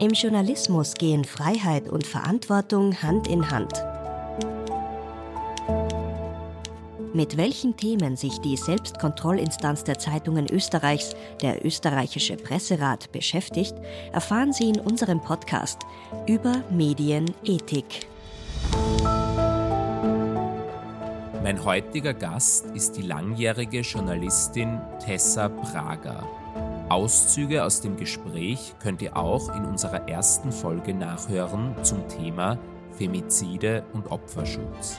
Im Journalismus gehen Freiheit und Verantwortung Hand in Hand. Mit welchen Themen sich die Selbstkontrollinstanz der Zeitungen Österreichs, der österreichische Presserat, beschäftigt, erfahren Sie in unserem Podcast über Medienethik. Mein heutiger Gast ist die langjährige Journalistin Tessa Prager. Auszüge aus dem Gespräch könnt ihr auch in unserer ersten Folge nachhören zum Thema Femizide und Opferschutz.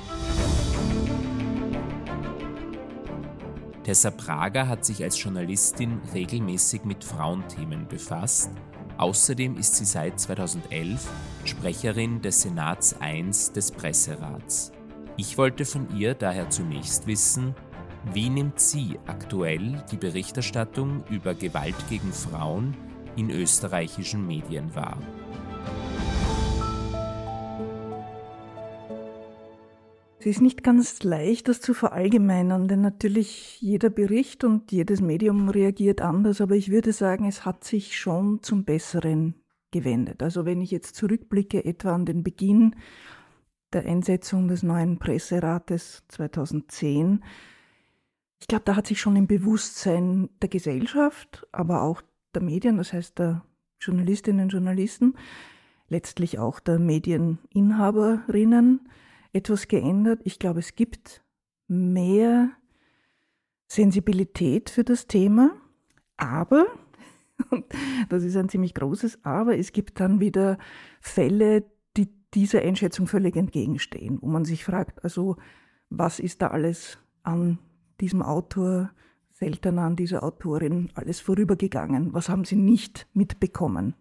Tessa Prager hat sich als Journalistin regelmäßig mit Frauenthemen befasst. Außerdem ist sie seit 2011 Sprecherin des Senats I des Presserats. Ich wollte von ihr daher zunächst wissen, wie nimmt sie aktuell die Berichterstattung über Gewalt gegen Frauen in österreichischen Medien wahr? Es ist nicht ganz leicht, das zu verallgemeinern, denn natürlich jeder Bericht und jedes Medium reagiert anders, aber ich würde sagen, es hat sich schon zum Besseren gewendet. Also wenn ich jetzt zurückblicke etwa an den Beginn der Einsetzung des neuen Presserates 2010, ich glaube, da hat sich schon im Bewusstsein der Gesellschaft, aber auch der Medien, das heißt der Journalistinnen und Journalisten, letztlich auch der Medieninhaberinnen, etwas geändert. Ich glaube, es gibt mehr Sensibilität für das Thema, aber, und das ist ein ziemlich großes Aber, es gibt dann wieder Fälle, die dieser Einschätzung völlig entgegenstehen, wo man sich fragt, also was ist da alles an diesem Autor, selten an dieser Autorin alles vorübergegangen? Was haben Sie nicht mitbekommen?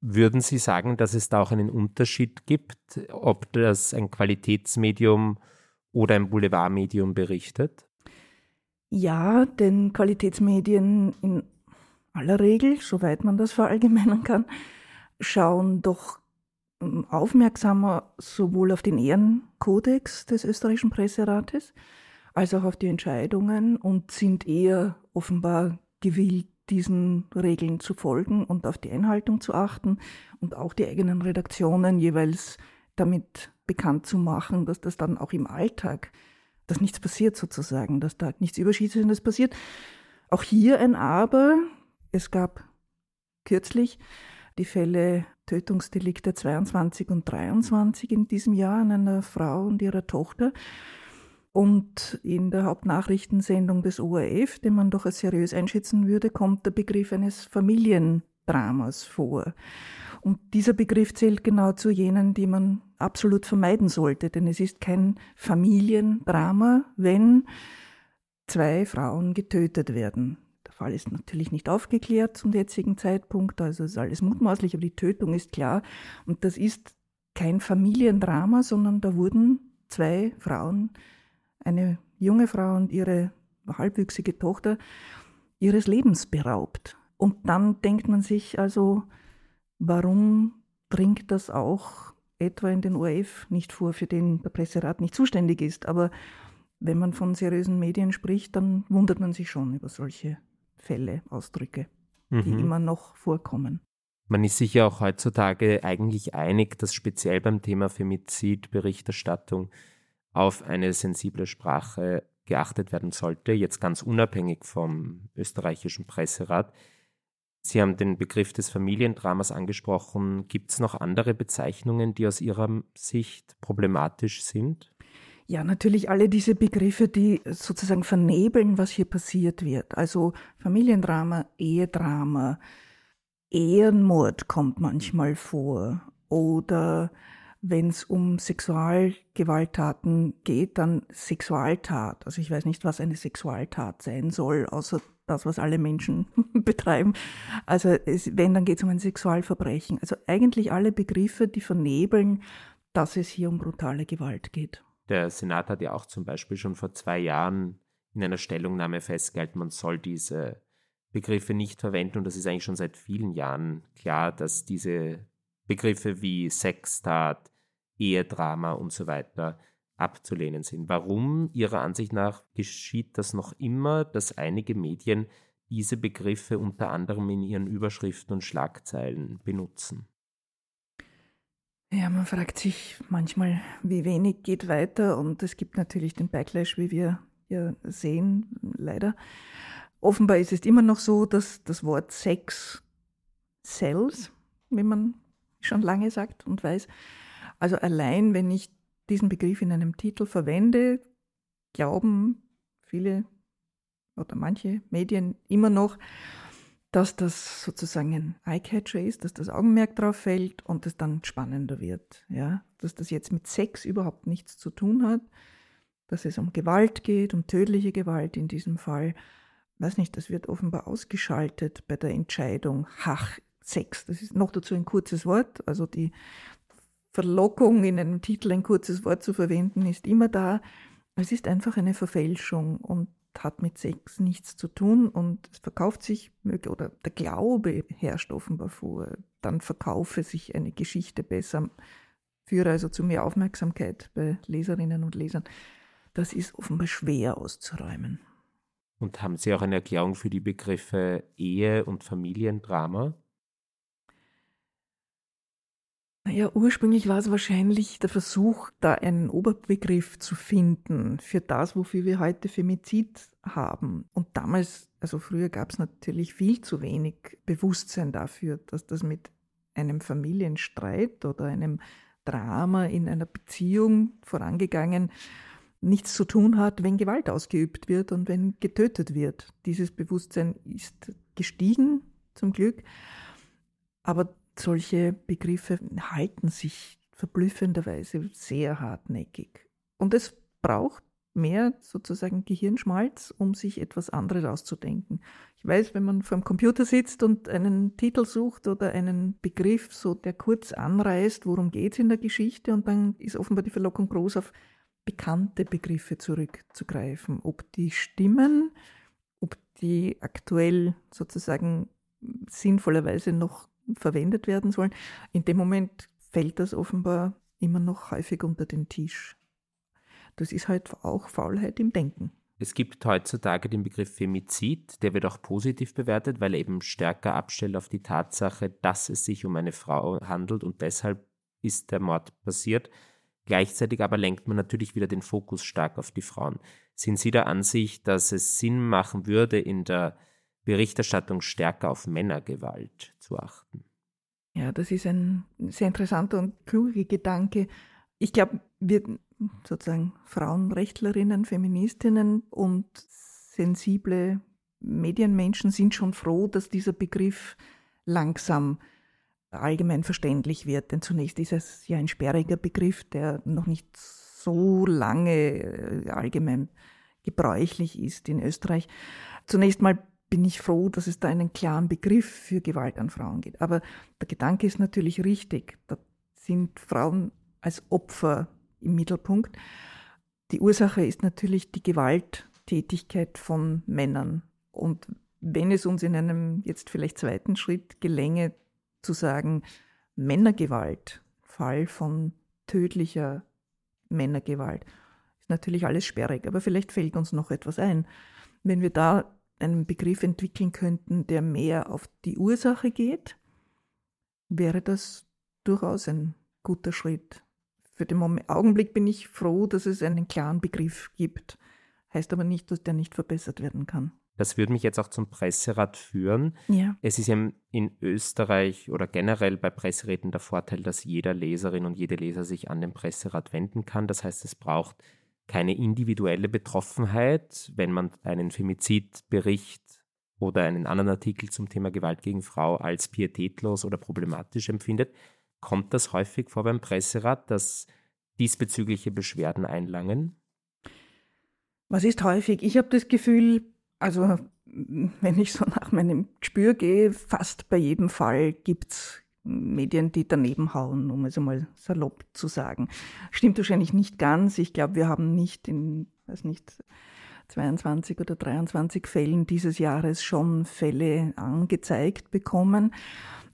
Würden Sie sagen, dass es da auch einen Unterschied gibt, ob das ein Qualitätsmedium oder ein Boulevardmedium berichtet? Ja, denn Qualitätsmedien in aller Regel, soweit man das verallgemeinern kann, schauen doch ähm, aufmerksamer sowohl auf den Ehrenkodex des österreichischen Presserates als auch auf die Entscheidungen und sind eher offenbar gewillt, diesen Regeln zu folgen und auf die Einhaltung zu achten und auch die eigenen Redaktionen jeweils damit bekannt zu machen, dass das dann auch im Alltag, dass nichts passiert sozusagen, dass da nichts Überschießendes passiert. Auch hier ein Aber. Es gab kürzlich die Fälle Tötungsdelikte 22 und 23 in diesem Jahr an einer Frau und ihrer Tochter. Und in der Hauptnachrichtensendung des ORF, den man doch als seriös einschätzen würde, kommt der Begriff eines Familiendramas vor. Und dieser Begriff zählt genau zu jenen, die man absolut vermeiden sollte, denn es ist kein Familiendrama, wenn zwei Frauen getötet werden. Der Fall ist natürlich nicht aufgeklärt zum jetzigen Zeitpunkt, also ist alles mutmaßlich, aber die Tötung ist klar. Und das ist kein Familiendrama, sondern da wurden zwei Frauen eine junge Frau und ihre halbwüchsige Tochter ihres Lebens beraubt. Und dann denkt man sich also, warum dringt das auch etwa in den ORF nicht vor, für den der Presserat nicht zuständig ist. Aber wenn man von seriösen Medien spricht, dann wundert man sich schon über solche Fälle, Ausdrücke, mhm. die immer noch vorkommen. Man ist sich ja auch heutzutage eigentlich einig, dass speziell beim Thema Femizid Berichterstattung auf eine sensible Sprache geachtet werden sollte, jetzt ganz unabhängig vom österreichischen Presserat. Sie haben den Begriff des Familiendramas angesprochen. Gibt es noch andere Bezeichnungen, die aus Ihrer Sicht problematisch sind? Ja, natürlich alle diese Begriffe, die sozusagen vernebeln, was hier passiert wird. Also Familiendrama, Ehedrama, Ehrenmord kommt manchmal vor oder wenn es um Sexualgewalttaten geht, dann Sexualtat. Also ich weiß nicht, was eine Sexualtat sein soll, außer das, was alle Menschen betreiben. Also es, wenn, dann geht es um ein Sexualverbrechen. Also eigentlich alle Begriffe, die vernebeln, dass es hier um brutale Gewalt geht. Der Senat hat ja auch zum Beispiel schon vor zwei Jahren in einer Stellungnahme festgehalten, man soll diese Begriffe nicht verwenden. Und das ist eigentlich schon seit vielen Jahren klar, dass diese Begriffe wie Sextat, Ehedrama und so weiter abzulehnen sind. Warum Ihrer Ansicht nach geschieht das noch immer, dass einige Medien diese Begriffe unter anderem in ihren Überschriften und Schlagzeilen benutzen? Ja, man fragt sich manchmal, wie wenig geht weiter und es gibt natürlich den Backlash, wie wir ja sehen, leider. Offenbar ist es immer noch so, dass das Wort Sex sells, wie man schon lange sagt und weiß. Also allein, wenn ich diesen Begriff in einem Titel verwende, glauben viele oder manche Medien immer noch, dass das sozusagen ein Eyecatcher ist, dass das Augenmerk drauf fällt und es dann spannender wird. Ja? Dass das jetzt mit Sex überhaupt nichts zu tun hat, dass es um Gewalt geht, um tödliche Gewalt in diesem Fall. Weiß nicht, das wird offenbar ausgeschaltet bei der Entscheidung. Hach, Sex, das ist noch dazu ein kurzes Wort. Also die Verlockung, in einem Titel ein kurzes Wort zu verwenden, ist immer da. Es ist einfach eine Verfälschung und hat mit Sex nichts zu tun und es verkauft sich, oder der Glaube herrscht offenbar vor, dann verkaufe sich eine Geschichte besser, führe also zu mehr Aufmerksamkeit bei Leserinnen und Lesern. Das ist offenbar schwer auszuräumen. Und haben Sie auch eine Erklärung für die Begriffe Ehe und Familiendrama? Naja, ursprünglich war es wahrscheinlich der Versuch, da einen Oberbegriff zu finden für das, wofür wir heute Femizid haben. Und damals, also früher gab es natürlich viel zu wenig Bewusstsein dafür, dass das mit einem Familienstreit oder einem Drama in einer Beziehung vorangegangen nichts zu tun hat, wenn Gewalt ausgeübt wird und wenn getötet wird. Dieses Bewusstsein ist gestiegen, zum Glück. Aber solche Begriffe halten sich verblüffenderweise sehr hartnäckig. Und es braucht mehr sozusagen Gehirnschmalz, um sich etwas anderes auszudenken. Ich weiß, wenn man vor dem Computer sitzt und einen Titel sucht oder einen Begriff, so der kurz anreißt, worum geht es in der Geschichte, und dann ist offenbar die Verlockung groß, auf bekannte Begriffe zurückzugreifen. Ob die stimmen, ob die aktuell sozusagen sinnvollerweise noch verwendet werden sollen. In dem Moment fällt das offenbar immer noch häufig unter den Tisch. Das ist halt auch Faulheit im Denken. Es gibt heutzutage den Begriff Femizid, der wird auch positiv bewertet, weil er eben stärker abstellt auf die Tatsache, dass es sich um eine Frau handelt und deshalb ist der Mord passiert. Gleichzeitig aber lenkt man natürlich wieder den Fokus stark auf die Frauen. Sind Sie der Ansicht, dass es Sinn machen würde, in der Berichterstattung stärker auf Männergewalt zu achten. Ja, das ist ein sehr interessanter und kluger Gedanke. Ich glaube, wir sozusagen Frauenrechtlerinnen, Feministinnen und sensible Medienmenschen sind schon froh, dass dieser Begriff langsam allgemein verständlich wird. Denn zunächst ist es ja ein sperriger Begriff, der noch nicht so lange äh, allgemein gebräuchlich ist in Österreich. Zunächst mal bin ich froh, dass es da einen klaren Begriff für Gewalt an Frauen gibt. Aber der Gedanke ist natürlich richtig. Da sind Frauen als Opfer im Mittelpunkt. Die Ursache ist natürlich die Gewalttätigkeit von Männern. Und wenn es uns in einem jetzt vielleicht zweiten Schritt gelänge, zu sagen, Männergewalt, Fall von tödlicher Männergewalt, ist natürlich alles sperrig. Aber vielleicht fällt uns noch etwas ein. Wenn wir da einen Begriff entwickeln könnten, der mehr auf die Ursache geht, wäre das durchaus ein guter Schritt. Für den Moment, Augenblick bin ich froh, dass es einen klaren Begriff gibt. Heißt aber nicht, dass der nicht verbessert werden kann. Das würde mich jetzt auch zum Presserat führen. Ja. Es ist ja in Österreich oder generell bei Presseräten der Vorteil, dass jeder Leserin und jede Leser sich an den Presserat wenden kann. Das heißt, es braucht keine individuelle Betroffenheit, wenn man einen Femizidbericht oder einen anderen Artikel zum Thema Gewalt gegen Frau als pietätlos oder problematisch empfindet, kommt das häufig vor beim Presserat, dass diesbezügliche Beschwerden einlangen? Was ist häufig? Ich habe das Gefühl, also wenn ich so nach meinem Gespür gehe, fast bei jedem Fall gibt es Medien, die daneben hauen, um es einmal salopp zu sagen. Stimmt wahrscheinlich nicht ganz. Ich glaube, wir haben nicht in, weiß nicht, 22 oder 23 Fällen dieses Jahres schon Fälle angezeigt bekommen.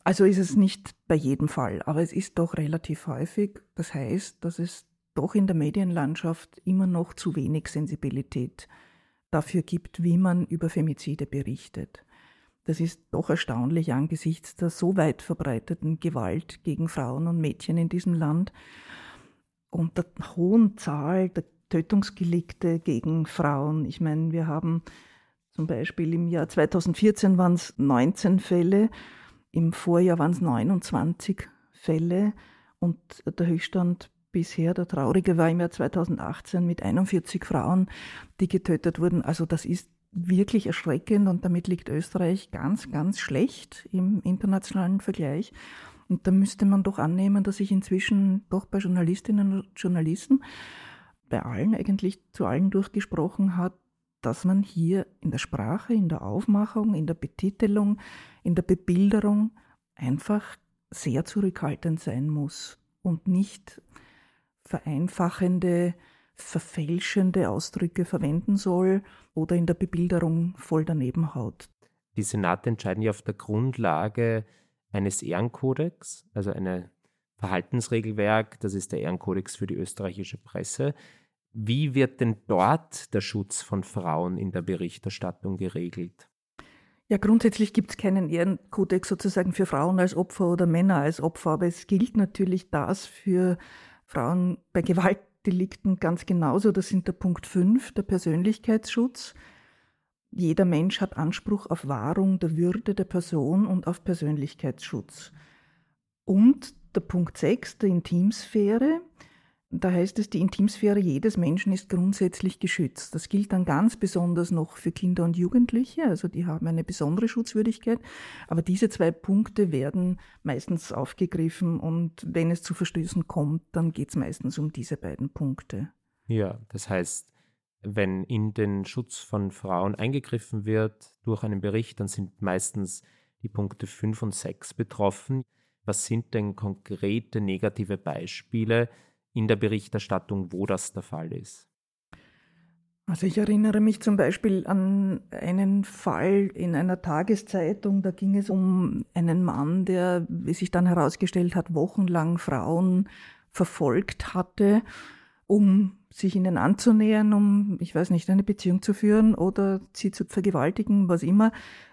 Also ist es nicht bei jedem Fall, aber es ist doch relativ häufig. Das heißt, dass es doch in der Medienlandschaft immer noch zu wenig Sensibilität dafür gibt, wie man über Femizide berichtet. Das ist doch erstaunlich angesichts der so weit verbreiteten Gewalt gegen Frauen und Mädchen in diesem Land und der hohen Zahl der Tötungsgelikte gegen Frauen. Ich meine, wir haben zum Beispiel im Jahr 2014 waren es 19 Fälle, im Vorjahr waren es 29 Fälle und der Höchststand bisher, der traurige war im Jahr 2018 mit 41 Frauen, die getötet wurden. Also das ist wirklich erschreckend und damit liegt Österreich ganz, ganz schlecht im internationalen Vergleich. Und da müsste man doch annehmen, dass sich inzwischen doch bei Journalistinnen und Journalisten, bei allen eigentlich zu allen durchgesprochen hat, dass man hier in der Sprache, in der Aufmachung, in der Betitelung, in der Bebilderung einfach sehr zurückhaltend sein muss und nicht vereinfachende, verfälschende Ausdrücke verwenden soll oder in der Bebilderung voll daneben haut. Die Senate entscheiden ja auf der Grundlage eines Ehrenkodex, also ein Verhaltensregelwerk, das ist der Ehrenkodex für die österreichische Presse. Wie wird denn dort der Schutz von Frauen in der Berichterstattung geregelt? Ja, grundsätzlich gibt es keinen Ehrenkodex sozusagen für Frauen als Opfer oder Männer als Opfer, aber es gilt natürlich das für Frauen bei Gewaltdelikten ganz genauso. Das sind der Punkt 5, der Persönlichkeitsschutz. Jeder Mensch hat Anspruch auf Wahrung der Würde der Person und auf Persönlichkeitsschutz. Und der Punkt 6, der Intimsphäre. Da heißt es, die Intimsphäre jedes Menschen ist grundsätzlich geschützt. Das gilt dann ganz besonders noch für Kinder und Jugendliche, also die haben eine besondere Schutzwürdigkeit. Aber diese zwei Punkte werden meistens aufgegriffen und wenn es zu Verstößen kommt, dann geht es meistens um diese beiden Punkte. Ja, das heißt, wenn in den Schutz von Frauen eingegriffen wird durch einen Bericht, dann sind meistens die Punkte 5 und 6 betroffen. Was sind denn konkrete negative Beispiele in der Berichterstattung, wo das der Fall ist? Also ich erinnere mich zum Beispiel an einen Fall in einer Tageszeitung, da ging es um einen Mann, der, wie sich dann herausgestellt hat, wochenlang Frauen verfolgt hatte, um sich ihnen anzunähern, um, ich weiß nicht, eine Beziehung zu führen oder sie zu vergewaltigen, was immer.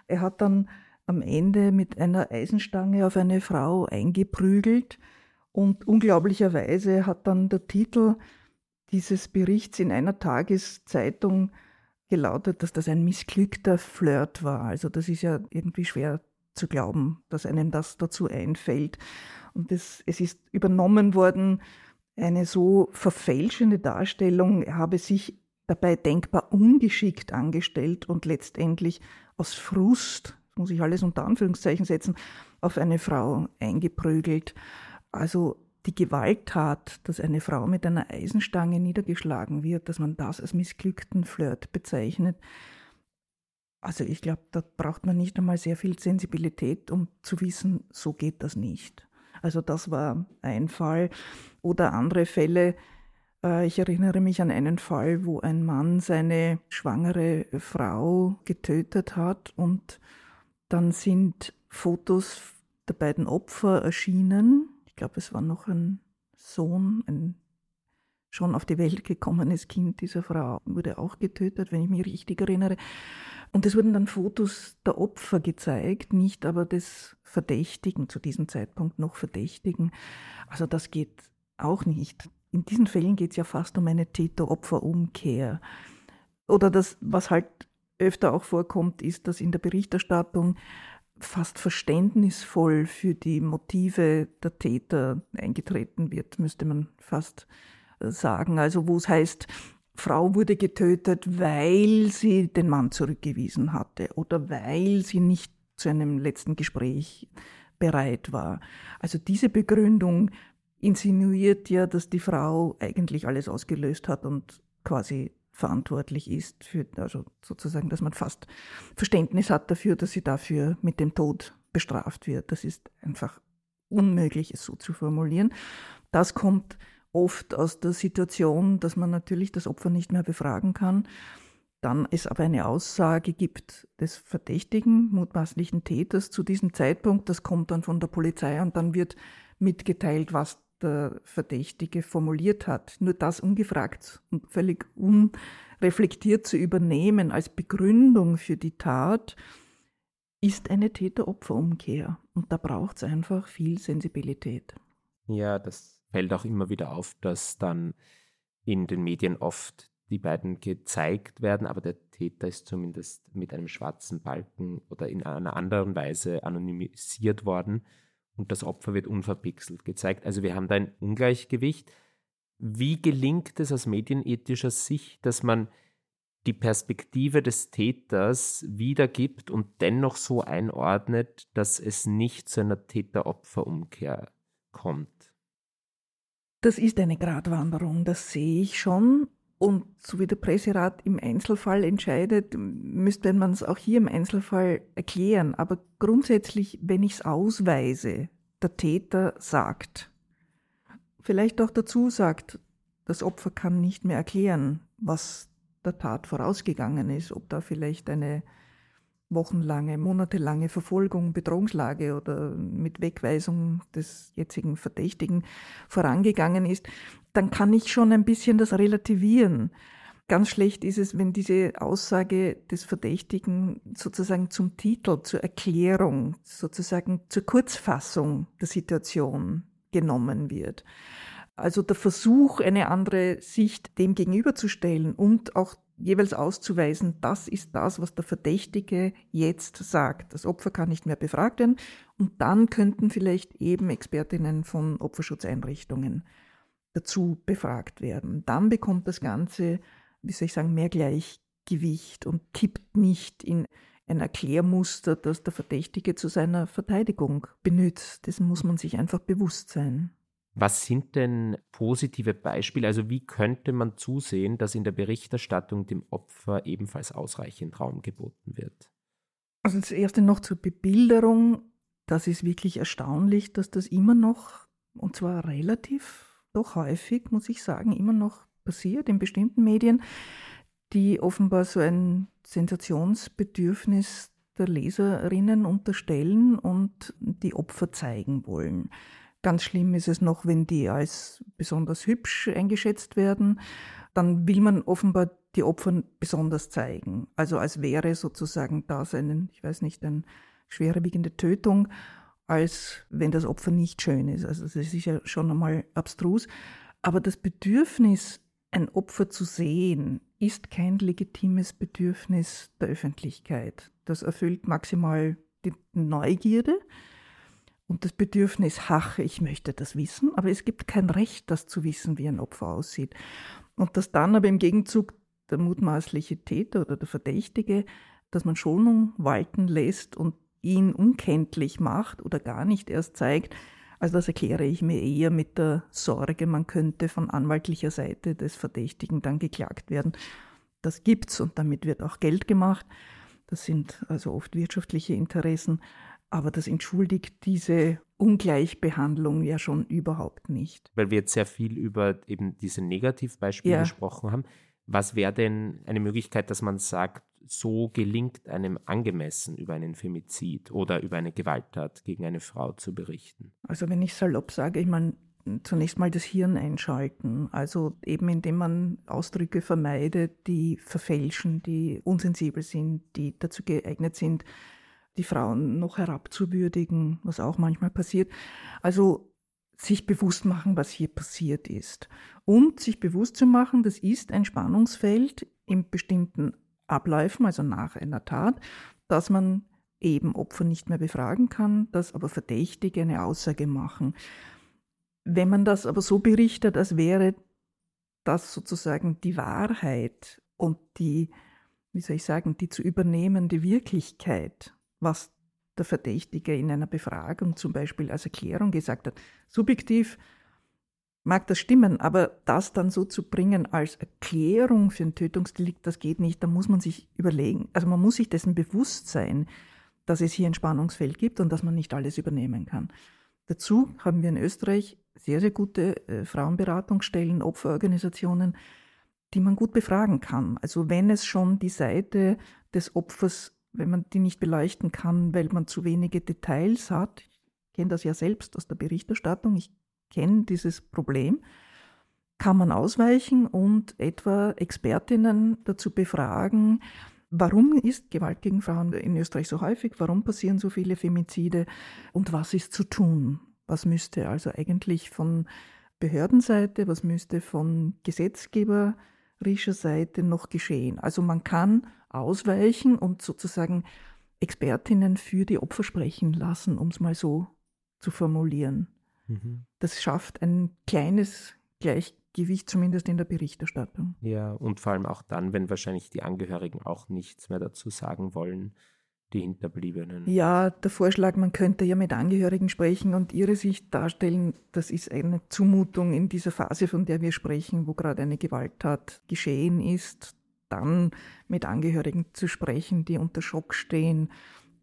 Er hat dann am Ende mit einer Eisenstange auf eine Frau eingeprügelt und unglaublicherweise hat dann der Titel dieses Berichts in einer Tageszeitung gelautet, dass das ein missglückter Flirt war. Also das ist ja irgendwie schwer zu glauben, dass einem das dazu einfällt. Und das, es ist übernommen worden eine so verfälschende Darstellung, habe sich dabei denkbar ungeschickt angestellt und letztendlich aus Frust, muss ich alles unter Anführungszeichen setzen, auf eine Frau eingeprügelt. Also die Gewalttat, dass eine Frau mit einer Eisenstange niedergeschlagen wird, dass man das als missglückten Flirt bezeichnet. Also ich glaube, da braucht man nicht einmal sehr viel Sensibilität, um zu wissen, so geht das nicht. Also das war ein Fall. Oder andere Fälle. Äh, ich erinnere mich an einen Fall, wo ein Mann seine schwangere Frau getötet hat und dann sind Fotos der beiden Opfer erschienen. Ich glaube, es war noch ein Sohn, ein schon auf die Welt gekommenes Kind dieser Frau wurde auch getötet, wenn ich mich richtig erinnere. Und es wurden dann Fotos der Opfer gezeigt, nicht aber des Verdächtigen, zu diesem Zeitpunkt noch Verdächtigen. Also das geht auch nicht. In diesen Fällen geht es ja fast um eine Täter-Opfer-Umkehr. Oder das, was halt öfter auch vorkommt, ist, dass in der Berichterstattung fast verständnisvoll für die Motive der Täter eingetreten wird, müsste man fast sagen. Also wo es heißt, Frau wurde getötet, weil sie den Mann zurückgewiesen hatte oder weil sie nicht zu einem letzten Gespräch bereit war. Also diese Begründung insinuiert ja, dass die Frau eigentlich alles ausgelöst hat und quasi verantwortlich ist für, also sozusagen, dass man fast Verständnis hat dafür, dass sie dafür mit dem Tod bestraft wird. Das ist einfach unmöglich, es so zu formulieren. Das kommt oft aus der Situation, dass man natürlich das Opfer nicht mehr befragen kann. Dann es aber eine Aussage gibt des verdächtigen, mutmaßlichen Täters zu diesem Zeitpunkt. Das kommt dann von der Polizei und dann wird mitgeteilt, was der Verdächtige formuliert hat. Nur das ungefragt und völlig unreflektiert zu übernehmen als Begründung für die Tat, ist eine Täter-Opfer-Umkehr. Und da braucht es einfach viel Sensibilität. Ja, das fällt auch immer wieder auf, dass dann in den Medien oft die beiden gezeigt werden, aber der Täter ist zumindest mit einem schwarzen Balken oder in einer anderen Weise anonymisiert worden und das Opfer wird unverpixelt gezeigt. Also wir haben da ein Ungleichgewicht. Wie gelingt es aus medienethischer Sicht, dass man die Perspektive des Täters wiedergibt und dennoch so einordnet, dass es nicht zu einer Täter-Opfer-Umkehr kommt? Das ist eine Gratwanderung, das sehe ich schon. Und so wie der Presserat im Einzelfall entscheidet, müsste man es auch hier im Einzelfall erklären. Aber grundsätzlich, wenn ich es ausweise, der Täter sagt, vielleicht auch dazu sagt, das Opfer kann nicht mehr erklären, was der Tat vorausgegangen ist, ob da vielleicht eine wochenlange, monatelange Verfolgung, Bedrohungslage oder mit Wegweisung des jetzigen Verdächtigen vorangegangen ist, dann kann ich schon ein bisschen das relativieren. Ganz schlecht ist es, wenn diese Aussage des Verdächtigen sozusagen zum Titel, zur Erklärung, sozusagen zur Kurzfassung der Situation genommen wird. Also der Versuch, eine andere Sicht dem gegenüberzustellen und auch jeweils auszuweisen, das ist das, was der Verdächtige jetzt sagt. Das Opfer kann nicht mehr befragt werden und dann könnten vielleicht eben Expertinnen von Opferschutzeinrichtungen dazu befragt werden. Dann bekommt das Ganze, wie soll ich sagen, mehr Gleichgewicht und kippt nicht in ein Erklärmuster, das der Verdächtige zu seiner Verteidigung benutzt. Dessen muss man sich einfach bewusst sein. Was sind denn positive Beispiele? Also wie könnte man zusehen, dass in der Berichterstattung dem Opfer ebenfalls ausreichend Raum geboten wird? Also das Erste noch zur Bebilderung. Das ist wirklich erstaunlich, dass das immer noch, und zwar relativ, doch häufig, muss ich sagen, immer noch passiert in bestimmten Medien, die offenbar so ein Sensationsbedürfnis der Leserinnen unterstellen und die Opfer zeigen wollen. Ganz schlimm ist es noch, wenn die als besonders hübsch eingeschätzt werden. Dann will man offenbar die Opfer besonders zeigen. Also als wäre sozusagen das eine, ich weiß nicht, eine schwerwiegende Tötung, als wenn das Opfer nicht schön ist. Also das ist ja schon einmal abstrus. Aber das Bedürfnis, ein Opfer zu sehen, ist kein legitimes Bedürfnis der Öffentlichkeit. Das erfüllt maximal die Neugierde und das Bedürfnis, ach, ich möchte das wissen, aber es gibt kein Recht, das zu wissen, wie ein Opfer aussieht. Und dass dann aber im Gegenzug der mutmaßliche Täter oder der Verdächtige, dass man Schonung walten lässt und ihn unkenntlich macht oder gar nicht erst zeigt, also das erkläre ich mir eher mit der Sorge, man könnte von anwaltlicher Seite des Verdächtigen dann geklagt werden. Das gibt's und damit wird auch Geld gemacht. Das sind also oft wirtschaftliche Interessen. Aber das entschuldigt diese Ungleichbehandlung ja schon überhaupt nicht. Weil wir jetzt sehr viel über eben diese Negativbeispiele ja. gesprochen haben. Was wäre denn eine Möglichkeit, dass man sagt, so gelingt einem angemessen über einen Femizid oder über eine Gewalttat gegen eine Frau zu berichten? Also wenn ich salopp sage, ich meine, zunächst mal das Hirn einschalten. Also eben indem man Ausdrücke vermeidet, die verfälschen, die unsensibel sind, die dazu geeignet sind, die Frauen noch herabzuwürdigen, was auch manchmal passiert. Also sich bewusst machen, was hier passiert ist. Und sich bewusst zu machen, das ist ein Spannungsfeld in bestimmten Abläufen, also nach einer Tat, dass man eben Opfer nicht mehr befragen kann, dass aber Verdächtige eine Aussage machen. Wenn man das aber so berichtet, als wäre das sozusagen die Wahrheit und die, wie soll ich sagen, die zu übernehmende Wirklichkeit, was der Verdächtige in einer Befragung zum Beispiel als Erklärung gesagt hat. Subjektiv mag das stimmen, aber das dann so zu bringen als Erklärung für ein Tötungsdelikt, das geht nicht. Da muss man sich überlegen. Also man muss sich dessen bewusst sein, dass es hier ein Spannungsfeld gibt und dass man nicht alles übernehmen kann. Dazu haben wir in Österreich sehr, sehr gute äh, Frauenberatungsstellen, Opferorganisationen, die man gut befragen kann. Also wenn es schon die Seite des Opfers wenn man die nicht beleuchten kann, weil man zu wenige Details hat. Ich kenne das ja selbst aus der Berichterstattung, ich kenne dieses Problem, kann man ausweichen und etwa Expertinnen dazu befragen, Warum ist Gewalt gegen Frauen in Österreich so häufig? Warum passieren so viele Femizide? Und was ist zu tun? Was müsste also eigentlich von Behördenseite, was müsste von gesetzgeberischer Seite noch geschehen? Also man kann ausweichen und sozusagen Expertinnen für die Opfer sprechen lassen, um es mal so zu formulieren. Mhm. Das schafft ein kleines Gleichgewicht, zumindest in der Berichterstattung. Ja, und vor allem auch dann, wenn wahrscheinlich die Angehörigen auch nichts mehr dazu sagen wollen, die Hinterbliebenen. Ja, der Vorschlag, man könnte ja mit Angehörigen sprechen und ihre Sicht darstellen, das ist eine Zumutung in dieser Phase, von der wir sprechen, wo gerade eine Gewalttat geschehen ist, dann mit Angehörigen zu sprechen, die unter Schock stehen,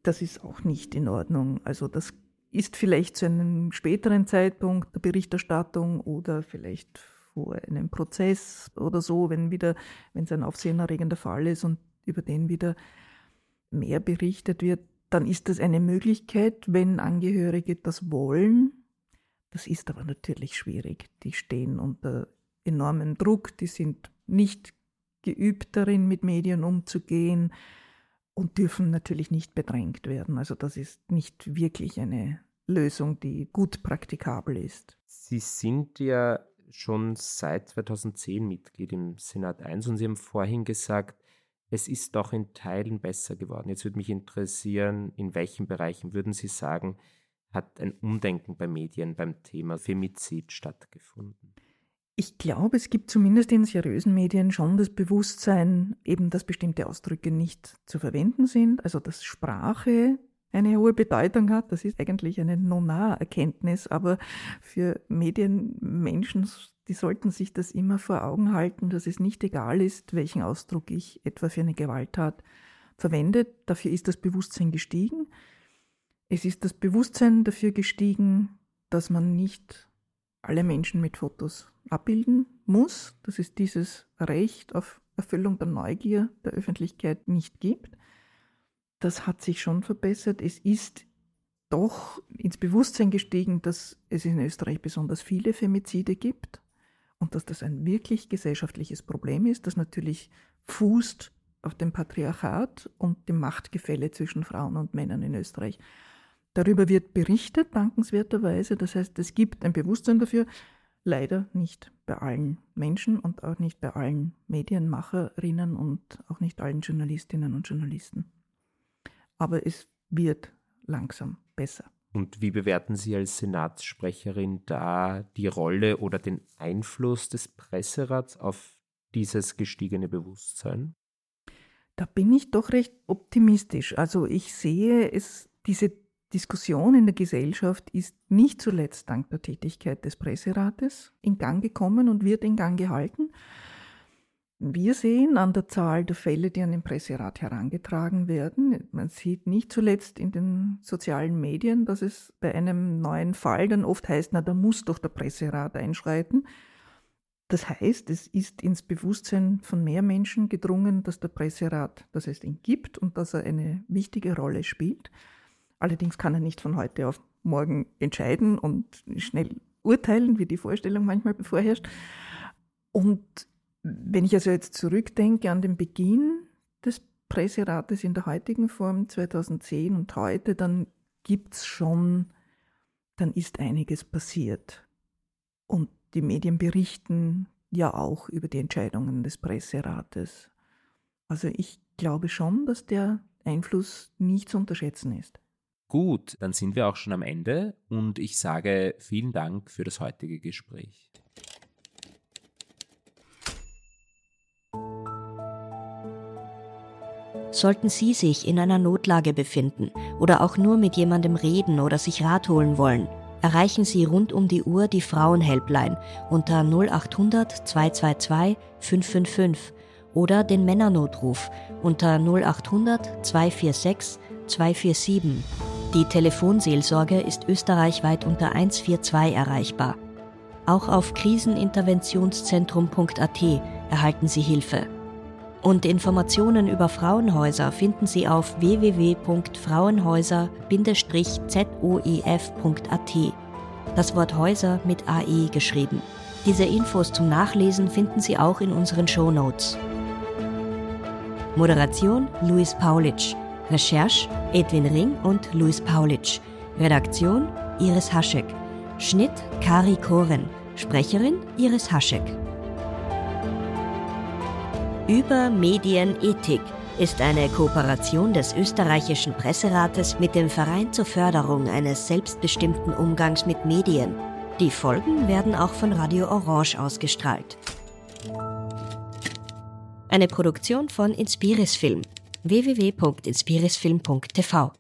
das ist auch nicht in Ordnung. Also das ist vielleicht zu einem späteren Zeitpunkt der Berichterstattung oder vielleicht vor einem Prozess oder so, wenn wieder, wenn es ein aufsehenerregender Fall ist und über den wieder mehr berichtet wird, dann ist das eine Möglichkeit, wenn Angehörige das wollen. Das ist aber natürlich schwierig. Die stehen unter enormem Druck, die sind nicht geübt darin, mit Medien umzugehen und dürfen natürlich nicht bedrängt werden. Also das ist nicht wirklich eine Lösung, die gut praktikabel ist. Sie sind ja schon seit 2010 Mitglied im Senat 1 und Sie haben vorhin gesagt, es ist doch in Teilen besser geworden. Jetzt würde mich interessieren, in welchen Bereichen würden Sie sagen, hat ein Umdenken bei Medien beim Thema Femizid stattgefunden? Ich glaube, es gibt zumindest in seriösen Medien schon das Bewusstsein, eben, dass bestimmte Ausdrücke nicht zu verwenden sind, also dass Sprache eine hohe Bedeutung hat. Das ist eigentlich eine Nona-Erkenntnis, aber für Medienmenschen, die sollten sich das immer vor Augen halten, dass es nicht egal ist, welchen Ausdruck ich etwa für eine Gewalttat verwende. Dafür ist das Bewusstsein gestiegen. Es ist das Bewusstsein dafür gestiegen, dass man nicht alle Menschen mit Fotos abbilden muss, dass es dieses Recht auf Erfüllung der Neugier der Öffentlichkeit nicht gibt. Das hat sich schon verbessert. Es ist doch ins Bewusstsein gestiegen, dass es in Österreich besonders viele Femizide gibt und dass das ein wirklich gesellschaftliches Problem ist, das natürlich fußt auf dem Patriarchat und dem Machtgefälle zwischen Frauen und Männern in Österreich. Darüber wird berichtet, dankenswerterweise. Das heißt, es gibt ein Bewusstsein dafür, leider nicht bei allen Menschen und auch nicht bei allen Medienmacherinnen und auch nicht allen Journalistinnen und Journalisten. Aber es wird langsam besser. Und wie bewerten Sie als Senatssprecherin da die Rolle oder den Einfluss des Presserats auf dieses gestiegene Bewusstsein? Da bin ich doch recht optimistisch. Also ich sehe es, diese Diskussion in der Gesellschaft ist nicht zuletzt dank der Tätigkeit des Presserates in Gang gekommen und wird in Gang gehalten. Wir sehen an der Zahl der Fälle, die an den Presserat herangetragen werden, man sieht nicht zuletzt in den sozialen Medien, dass es bei einem neuen Fall dann oft heißt, na, da muss doch der Presserat einschreiten. Das heißt, es ist ins Bewusstsein von mehr Menschen gedrungen, dass der Presserat, dass es ihn gibt und dass er eine wichtige Rolle spielt. Allerdings kann er nicht von heute auf morgen entscheiden und schnell urteilen, wie die Vorstellung manchmal bevorherrscht. Und wenn ich also jetzt zurückdenke an den Beginn des Presserates in der heutigen Form 2010 und heute, dann gibt es schon, dann ist einiges passiert. Und die Medien berichten ja auch über die Entscheidungen des Presserates. Also ich glaube schon, dass der Einfluss nicht zu unterschätzen ist. Gut, dann sind wir auch schon am Ende und ich sage vielen Dank für das heutige Gespräch. Sollten Sie sich in einer Notlage befinden oder auch nur mit jemandem reden oder sich Rat holen wollen, erreichen Sie rund um die Uhr die Frauenhelpline unter 0800 222 555 oder den Männernotruf unter 0800 246 247. Die Telefonseelsorge ist österreichweit unter 142 erreichbar. Auch auf kriseninterventionszentrum.at erhalten Sie Hilfe. Und Informationen über Frauenhäuser finden Sie auf www.frauenhäuser-zoef.at. Das Wort Häuser mit AE geschrieben. Diese Infos zum Nachlesen finden Sie auch in unseren Show Notes. Moderation Luis Paulitsch. Recherche Edwin Ring und Luis Paulitsch. Redaktion Iris Haschek. Schnitt Kari Koren. Sprecherin Iris Haschek. Über Medienethik ist eine Kooperation des österreichischen Presserates mit dem Verein zur Förderung eines selbstbestimmten Umgangs mit Medien. Die Folgen werden auch von Radio Orange ausgestrahlt. Eine Produktion von Inspiris Film www.inspirisfilm.tv